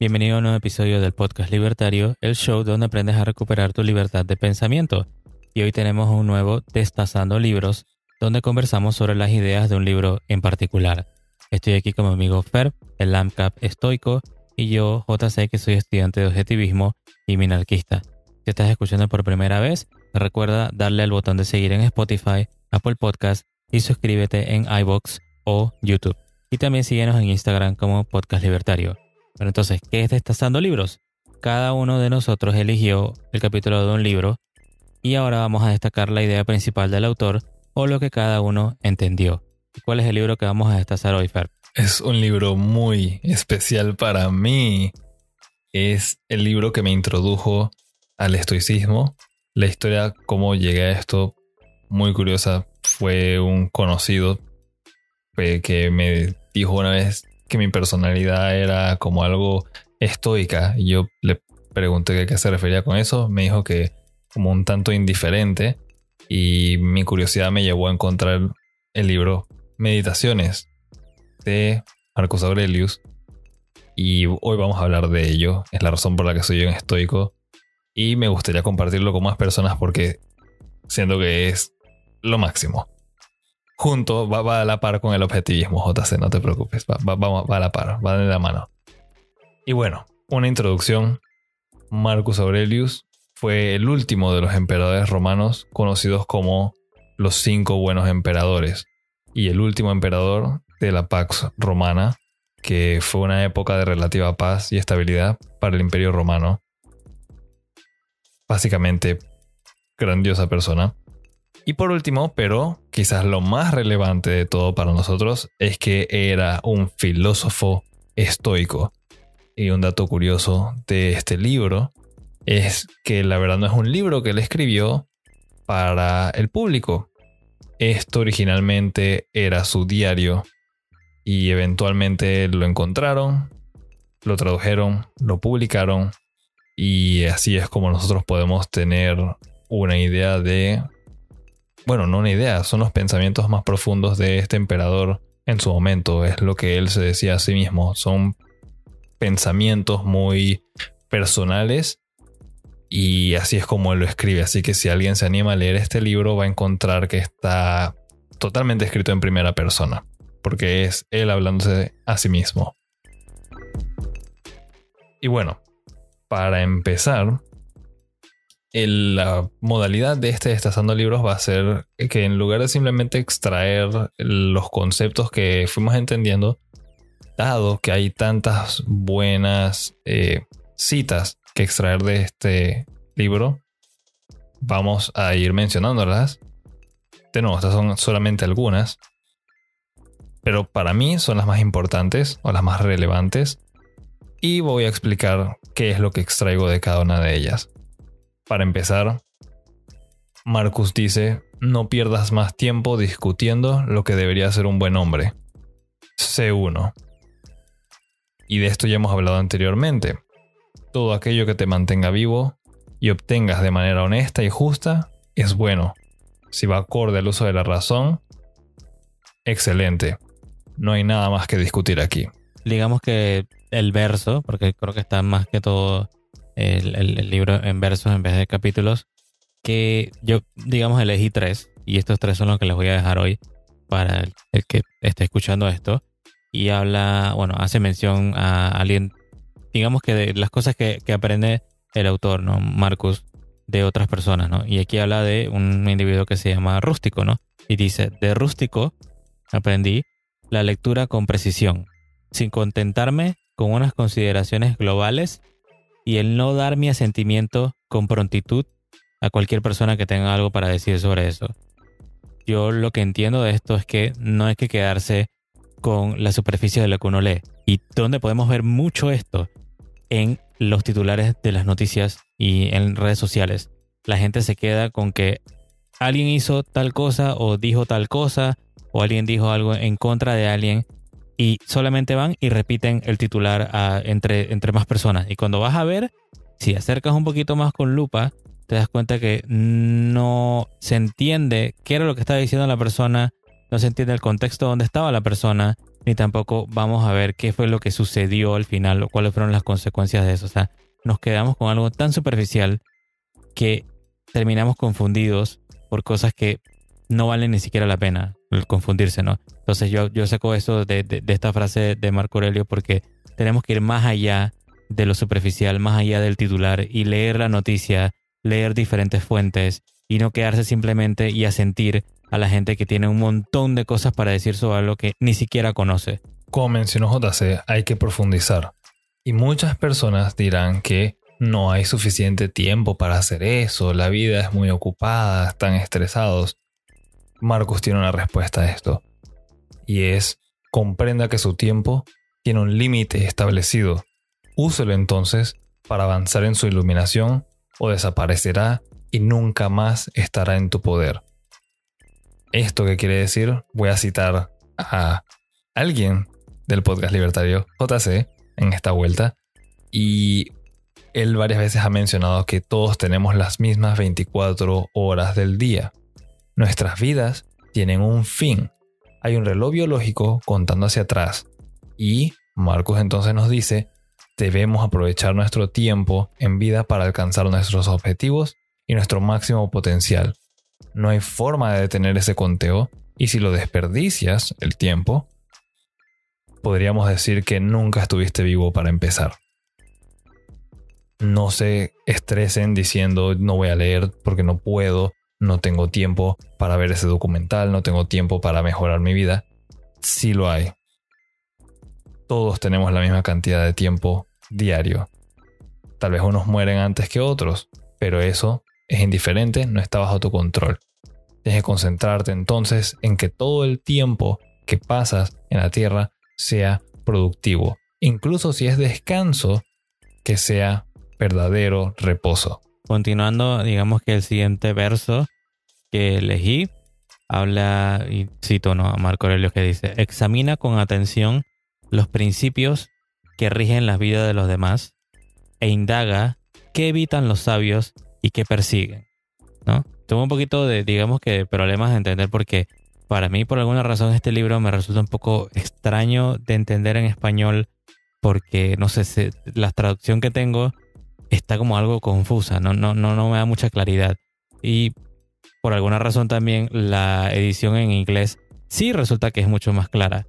Bienvenido a un nuevo episodio del podcast Libertario, el show donde aprendes a recuperar tu libertad de pensamiento. Y hoy tenemos un nuevo Destazando Libros, donde conversamos sobre las ideas de un libro en particular. Estoy aquí con mi amigo Fer, el LAMCAP estoico, y yo, JC, que soy estudiante de objetivismo y minarquista. Si estás escuchando por primera vez, recuerda darle al botón de seguir en Spotify, Apple Podcast y suscríbete en iBox o YouTube. Y también síguenos en Instagram como Podcast Libertario. Pero entonces, ¿qué es Destazando Libros? Cada uno de nosotros eligió el capítulo de un libro y ahora vamos a destacar la idea principal del autor o lo que cada uno entendió. ¿Cuál es el libro que vamos a destazar hoy, Fer? Es un libro muy especial para mí. Es el libro que me introdujo al estoicismo. La historia, cómo llegué a esto, muy curiosa. Fue un conocido que me dijo una vez que mi personalidad era como algo estoica. Y yo le pregunté a qué se refería con eso. Me dijo que como un tanto indiferente. Y mi curiosidad me llevó a encontrar el libro Meditaciones de Marcus Aurelius. Y hoy vamos a hablar de ello. Es la razón por la que soy un estoico. Y me gustaría compartirlo con más personas porque siento que es lo máximo junto, va, a la par con el objetivismo, JC, no te preocupes, va, va, a la par, va de la mano. Y bueno, una introducción. Marcus Aurelius fue el último de los emperadores romanos conocidos como los cinco buenos emperadores y el último emperador de la Pax Romana, que fue una época de relativa paz y estabilidad para el imperio romano. Básicamente, grandiosa persona. Y por último, pero quizás lo más relevante de todo para nosotros, es que era un filósofo estoico. Y un dato curioso de este libro es que la verdad no es un libro que él escribió para el público. Esto originalmente era su diario y eventualmente lo encontraron, lo tradujeron, lo publicaron y así es como nosotros podemos tener una idea de bueno, no una idea, son los pensamientos más profundos de este emperador en su momento, es lo que él se decía a sí mismo, son pensamientos muy personales y así es como él lo escribe, así que si alguien se anima a leer este libro va a encontrar que está totalmente escrito en primera persona, porque es él hablándose a sí mismo. Y bueno, para empezar, la modalidad de este Destazando Libros va a ser que en lugar de simplemente extraer los conceptos que fuimos entendiendo, dado que hay tantas buenas eh, citas que extraer de este libro, vamos a ir mencionándolas. De nuevo, estas son solamente algunas, pero para mí son las más importantes o las más relevantes y voy a explicar qué es lo que extraigo de cada una de ellas. Para empezar, Marcus dice, no pierdas más tiempo discutiendo lo que debería ser un buen hombre. C1. Y de esto ya hemos hablado anteriormente. Todo aquello que te mantenga vivo y obtengas de manera honesta y justa es bueno. Si va acorde al uso de la razón, excelente. No hay nada más que discutir aquí. Digamos que el verso, porque creo que está más que todo el, libro en versos en vez de capítulos, que yo, digamos, elegí tres, y estos tres son los que les voy a dejar hoy para el, que esté escuchando esto. Y habla, bueno, hace mención a alguien, digamos que de las cosas que, que aprende el autor, ¿no? Marcus, de otras personas, ¿no? Y aquí habla de un individuo que se llama Rústico, ¿no? Y dice, de Rústico aprendí la lectura con precisión, sin contentarme con unas consideraciones globales y el no dar mi asentimiento con prontitud a cualquier persona que tenga algo para decir sobre eso. Yo lo que entiendo de esto es que no hay que quedarse con la superficie de lo que uno lee. Y donde podemos ver mucho esto en los titulares de las noticias y en redes sociales. La gente se queda con que alguien hizo tal cosa o dijo tal cosa o alguien dijo algo en contra de alguien y solamente van y repiten el titular entre, entre más personas. Y cuando vas a ver, si acercas un poquito más con lupa, te das cuenta que no se entiende qué era lo que estaba diciendo la persona, no se entiende el contexto donde estaba la persona ni tampoco vamos a ver qué fue lo que sucedió al final o cuáles fueron las consecuencias de eso. O sea, nos quedamos con algo tan superficial que terminamos confundidos por cosas que no valen ni siquiera la pena confundirse, ¿no? Entonces yo, yo saco eso de, de, esta frase de Marco Aurelio porque tenemos que ir más allá de lo superficial, más allá del titular y leer la noticia, leer diferentes fuentes y no quedarse simplemente y asentir a la gente que tiene un montón de cosas para decir sobre algo que ni siquiera conoce. Como mencionó JC, hay que profundizar. Y muchas personas dirán que no hay suficiente tiempo para hacer eso, la vida es muy ocupada, están estresados. Marcos tiene una respuesta a esto. Y es, comprenda que su tiempo tiene un límite establecido. Úselo entonces para avanzar en su iluminación o desaparecerá y nunca más estará en tu poder. ¿Esto qué quiere decir? Voy a citar a alguien del podcast libertario, JC, en esta vuelta. Y él varias veces ha mencionado que todos tenemos las mismas 24 horas del día. Nuestras vidas tienen un fin. Hay un reloj biológico contando hacia atrás. Y Marcos entonces nos dice, debemos aprovechar nuestro tiempo en vida para alcanzar nuestros objetivos y nuestro máximo potencial. No hay forma de detener ese conteo y si lo desperdicias el tiempo, podríamos decir que nunca estuviste vivo para empezar. No se estresen diciendo no voy a leer porque no puedo, no tengo tiempo para ver ese documental, no tengo tiempo para mejorar mi vida. Sí lo hay. Todos tenemos la misma cantidad de tiempo diario. Tal vez unos mueren antes que otros, pero eso es indiferente, no está bajo tu control. Tienes que concentrarte entonces en que todo el tiempo que pasas en la Tierra sea productivo. Incluso si es descanso, que sea verdadero reposo. Continuando, digamos que el siguiente verso que elegí habla, y cito ¿no? a Marco Aurelio que dice, examina con atención los principios que rigen la vida de los demás e indaga qué evitan los sabios y qué persiguen. ¿no? Tuve un poquito de, digamos que, problemas de entender porque para mí, por alguna razón, este libro me resulta un poco extraño de entender en español porque, no sé, la traducción que tengo está como algo confusa, no, no, no, no me da mucha claridad. Y por alguna razón también la edición en inglés sí resulta que es mucho más clara.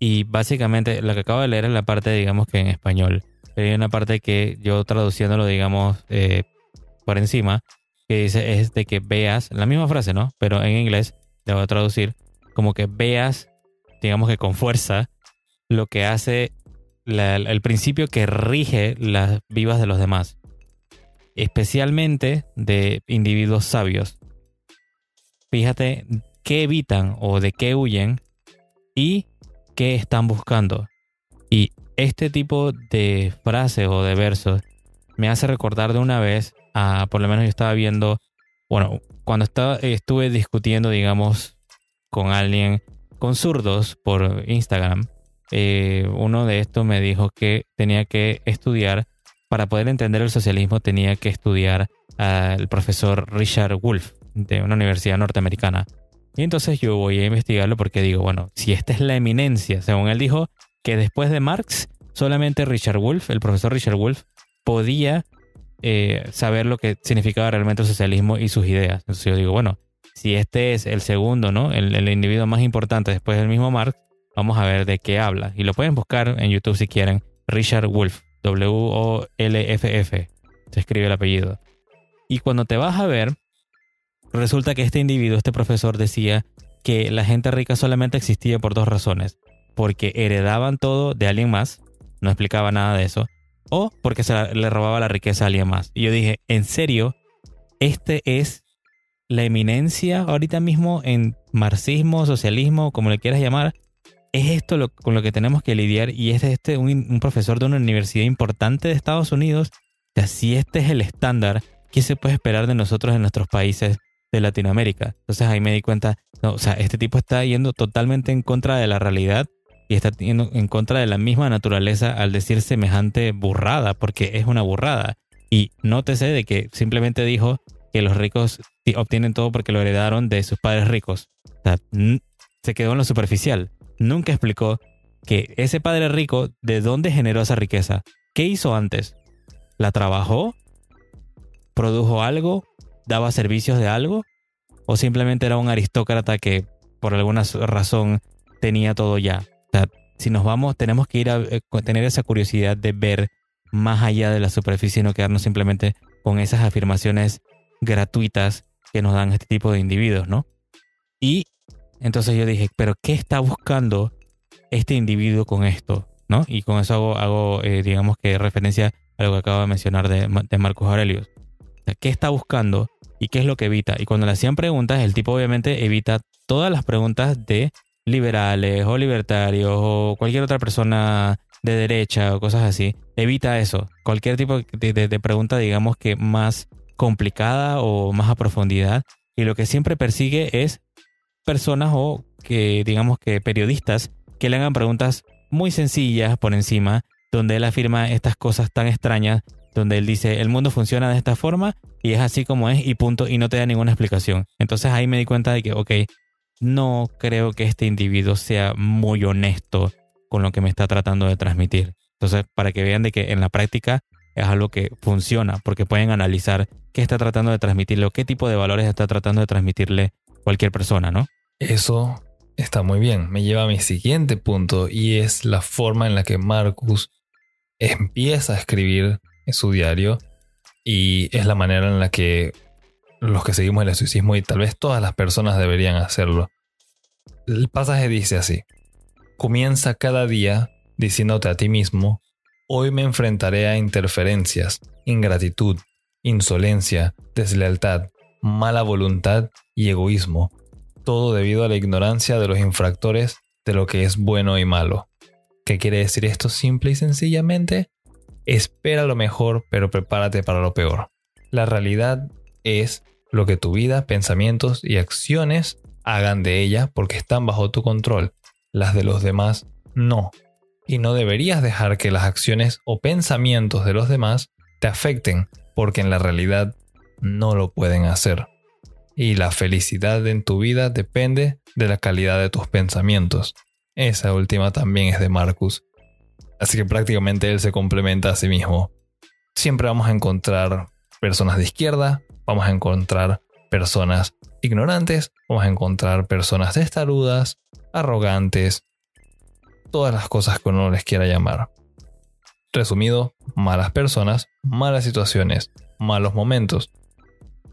Y básicamente lo que acabo de leer es la parte, digamos que en español. Pero hay una parte que yo traduciéndolo, digamos, eh, por encima, que dice es de que veas, la misma frase, ¿no? Pero en inglés, le voy a traducir, como que veas, digamos que con fuerza, lo que hace el principio que rige las vivas de los demás, especialmente de individuos sabios. Fíjate qué evitan o de qué huyen y qué están buscando. Y este tipo de frases o de versos me hace recordar de una vez, a, por lo menos yo estaba viendo, bueno, cuando estaba, estuve discutiendo, digamos, con alguien, con zurdos por Instagram, eh, uno de estos me dijo que tenía que estudiar, para poder entender el socialismo tenía que estudiar al profesor Richard Wolff de una universidad norteamericana. Y entonces yo voy a investigarlo porque digo, bueno, si esta es la eminencia, según él dijo, que después de Marx, solamente Richard Wolff, el profesor Richard Wolff, podía eh, saber lo que significaba realmente el socialismo y sus ideas. Entonces yo digo, bueno, si este es el segundo, ¿no? El, el individuo más importante después del mismo Marx, vamos a ver de qué habla. Y lo pueden buscar en YouTube si quieren. Richard Wolff, W-O-L-F-F, se escribe el apellido. Y cuando te vas a ver, Resulta que este individuo, este profesor, decía que la gente rica solamente existía por dos razones. Porque heredaban todo de alguien más, no explicaba nada de eso, o porque se le robaba la riqueza a alguien más. Y yo dije, ¿en serio? Este es la eminencia ahorita mismo en marxismo, socialismo, como le quieras llamar. Es esto lo, con lo que tenemos que lidiar y es este un, un, profesor de una universidad importante de Estados Unidos. O sea, si este es el estándar, ¿qué se puede esperar de nosotros en nuestros países de Latinoamérica. Entonces ahí me di cuenta, o sea, este tipo está yendo totalmente en contra de la realidad y está yendo en contra de la misma naturaleza al decir semejante burrada, porque es una burrada. Y nótese de que simplemente dijo que los ricos obtienen todo porque lo heredaron de sus padres ricos. Se quedó en lo superficial. Nunca explicó que ese padre rico, ¿de dónde generó esa riqueza? ¿Qué hizo antes? ¿La trabajó? ¿Produjo algo? ¿Daba servicios de algo? ¿O simplemente era un aristócrata que por alguna razón tenía todo ya? O sea, si nos vamos, tenemos que ir a eh, tener esa curiosidad de ver más allá de la superficie y no quedarnos simplemente con esas afirmaciones gratuitas que nos dan este tipo de individuos, ¿no? Y entonces yo dije, pero ¿qué está buscando este individuo con esto? ¿No? Y con eso hago, hago eh, digamos que referencia a lo que acabo de mencionar de, de Marcos Aurelius. ¿Qué está buscando y qué es lo que evita? Y cuando le hacían preguntas, el tipo obviamente evita todas las preguntas de liberales o libertarios o cualquier otra persona de derecha o cosas así. Evita eso. Cualquier tipo de pregunta, digamos que más complicada o más a profundidad. Y lo que siempre persigue es personas o que digamos que periodistas que le hagan preguntas muy sencillas por encima, donde él afirma estas cosas tan extrañas, donde él dice el mundo funciona de esta forma y es así como es y punto y no te da ninguna explicación. Entonces ahí me di cuenta de que, ok, no creo que este individuo sea muy honesto con lo que me está tratando de transmitir. Entonces, para que vean de que en la práctica es algo que funciona, porque pueden analizar qué está tratando de transmitirle o qué tipo de valores está tratando de transmitirle cualquier persona, ¿no? Eso está muy bien. Me lleva a mi siguiente punto y es la forma en la que Marcus empieza a escribir en su diario y es la manera en la que los que seguimos el estoicismo y tal vez todas las personas deberían hacerlo. El pasaje dice así, comienza cada día diciéndote a ti mismo, Hoy me enfrentaré a interferencias, ingratitud, insolencia, deslealtad, mala voluntad y egoísmo, todo debido a la ignorancia de los infractores de lo que es bueno y malo. ¿Qué quiere decir esto simple y sencillamente? Espera lo mejor, pero prepárate para lo peor. La realidad es lo que tu vida, pensamientos y acciones hagan de ella porque están bajo tu control. Las de los demás no y no deberías dejar que las acciones o pensamientos de los demás te afecten, porque en la realidad no lo pueden hacer. Y la felicidad en tu vida depende de la calidad de tus pensamientos. Esa última también es de Marcus. Así que prácticamente él se complementa a sí mismo. Siempre vamos a encontrar personas de izquierda, vamos a encontrar personas ignorantes, vamos a encontrar personas testarudas, arrogantes, todas las cosas que uno les quiera llamar. Resumido, malas personas, malas situaciones, malos momentos.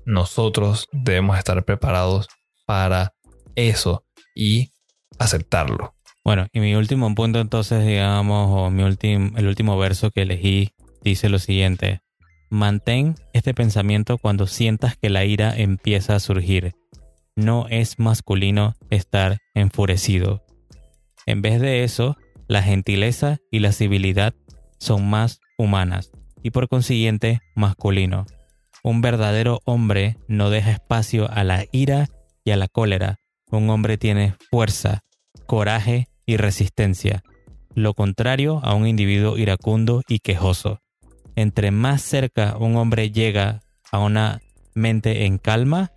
Nosotros debemos estar preparados para eso y aceptarlo. Bueno, y mi último punto entonces, digamos, o mi el último verso que elegí dice lo siguiente. Mantén este pensamiento cuando sientas que la ira empieza a surgir. No es masculino estar enfurecido. En vez de eso, la gentileza y la civilidad son más humanas y por consiguiente masculino. Un verdadero hombre no deja espacio a la ira y a la cólera. Un hombre tiene fuerza, coraje y resistencia. Lo contrario a un individuo iracundo y quejoso. Entre más cerca un hombre llega a una mente en calma,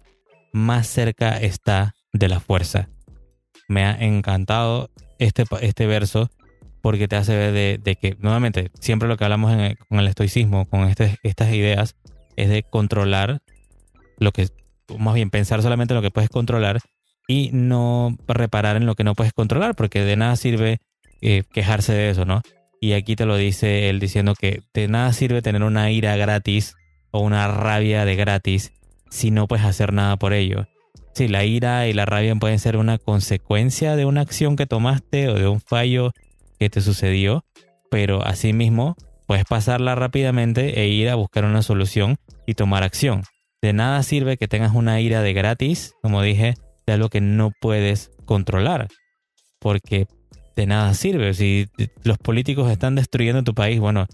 más cerca está de la fuerza. Me ha encantado este, este verso porque te hace ver de, que, nuevamente, siempre lo que hablamos con el estoicismo, con este, estas ideas, es de controlar lo que, más bien pensar solamente en lo que puedes controlar y no reparar en lo que no puedes controlar, porque de nada sirve eh, quejarse de eso, ¿no? Y aquí te lo dice él diciendo que de nada sirve tener una ira gratis o una rabia de gratis si no puedes hacer nada por ello. Sí, la ira y la rabia pueden ser una consecuencia de una acción que tomaste o de un fallo que te sucedió, pero asimismo puedes pasarla rápidamente e ir a buscar una solución y tomar acción. De nada sirve que tengas una ira de gratis, como dije, de algo que no puedes controlar, porque de nada sirve. Si los políticos están destruyendo tu país, bueno,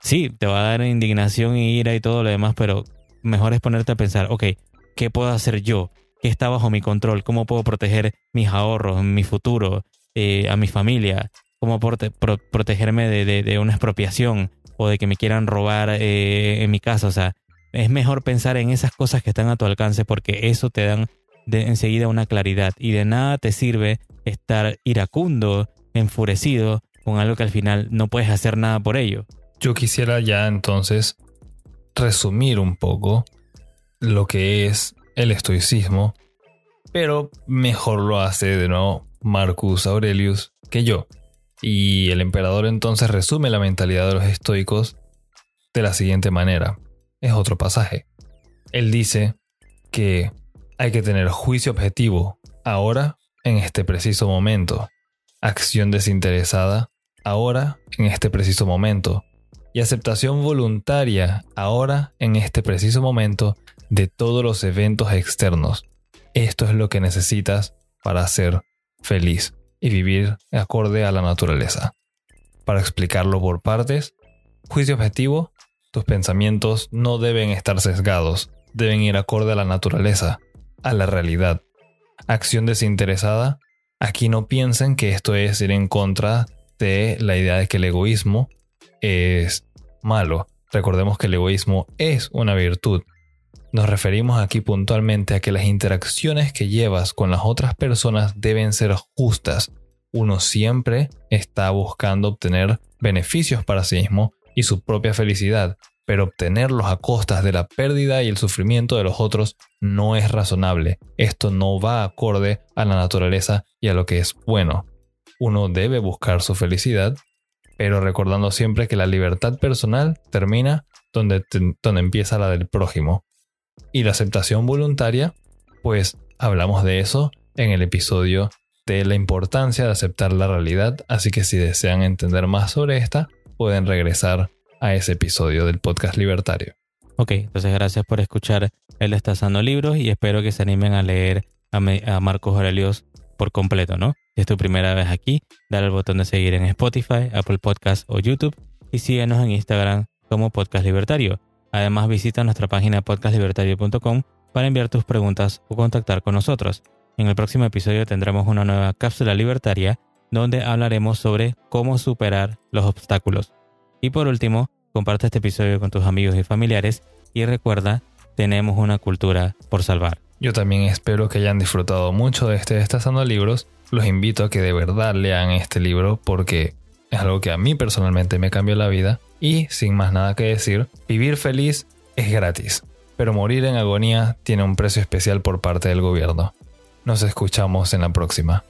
sí, te va a dar indignación y ira y todo lo demás, pero mejor es ponerte a pensar, ok, ¿qué puedo hacer yo? ¿Qué está bajo mi control? ¿Cómo puedo proteger mis ahorros, mi futuro, eh, a mi familia? ¿Cómo protegerme de, una expropiación o de que me quieran robar eh, en mi casa? O sea, es mejor pensar en esas cosas que están a tu alcance porque eso te dan de enseguida una claridad y de nada te sirve estar iracundo, enfurecido, con algo que al final no puedes hacer nada por ello. Yo quisiera ya entonces resumir un poco lo que es el estoicismo, pero mejor lo hace de nuevo Marcus Aurelius que yo. Y el emperador entonces resume la mentalidad de los estoicos de la siguiente manera. Es otro pasaje. Él dice que hay que tener juicio objetivo ahora, en este preciso momento. Acción desinteresada ahora, en este preciso momento. Y aceptación voluntaria ahora, en este preciso momento, de todos los eventos externos. Esto es lo que necesitas para ser feliz y vivir acorde a la naturaleza. Para explicarlo por partes, juicio objetivo, tus pensamientos no deben estar sesgados, deben ir acorde a la naturaleza, a la realidad. Acción desinteresada, aquí no piensen que esto es ir en contra de la idea de que el egoísmo es malo. Recordemos que el egoísmo es una virtud. Nos referimos aquí puntualmente a que las interacciones que llevas con las otras personas deben ser justas. Uno siempre está buscando obtener beneficios para sí mismo y su propia felicidad, pero obtenerlos a costas de la pérdida y el sufrimiento de los otros no es razonable. Esto no va acorde a la naturaleza y a lo que es bueno. Uno debe buscar su felicidad, pero recordando siempre que la libertad personal termina donde, donde empieza la del prójimo. Y la aceptación voluntaria, pues hablamos de eso en el episodio de la importancia de aceptar la realidad, así que si desean entender más sobre esta, pueden regresar a ese episodio del podcast libertario. Ok, entonces gracias por escuchar El Destazando Libros y espero que se animen a leer a, Marcos Aurelius por completo, ¿no? Si es tu primera vez aquí, dale al botón de seguir en Spotify, Apple Podcast o YouTube y síguenos en Instagram como Podcast Libertario. Además visita nuestra página podcastlibertario.com para enviar tus preguntas o contactar con nosotros. En el próximo episodio tendremos una nueva cápsula libertaria donde hablaremos sobre cómo superar los obstáculos. Y por último, comparte este episodio con tus amigos y familiares y recuerda, tenemos una cultura por salvar. Yo también espero que hayan disfrutado mucho de este Destazando Libros. Los invito a que de verdad lean este libro porque es algo que a mí personalmente me cambió la vida. Y sin más nada que decir, vivir feliz es gratis, pero morir en agonía tiene un precio especial por parte del gobierno. Nos escuchamos en la próxima.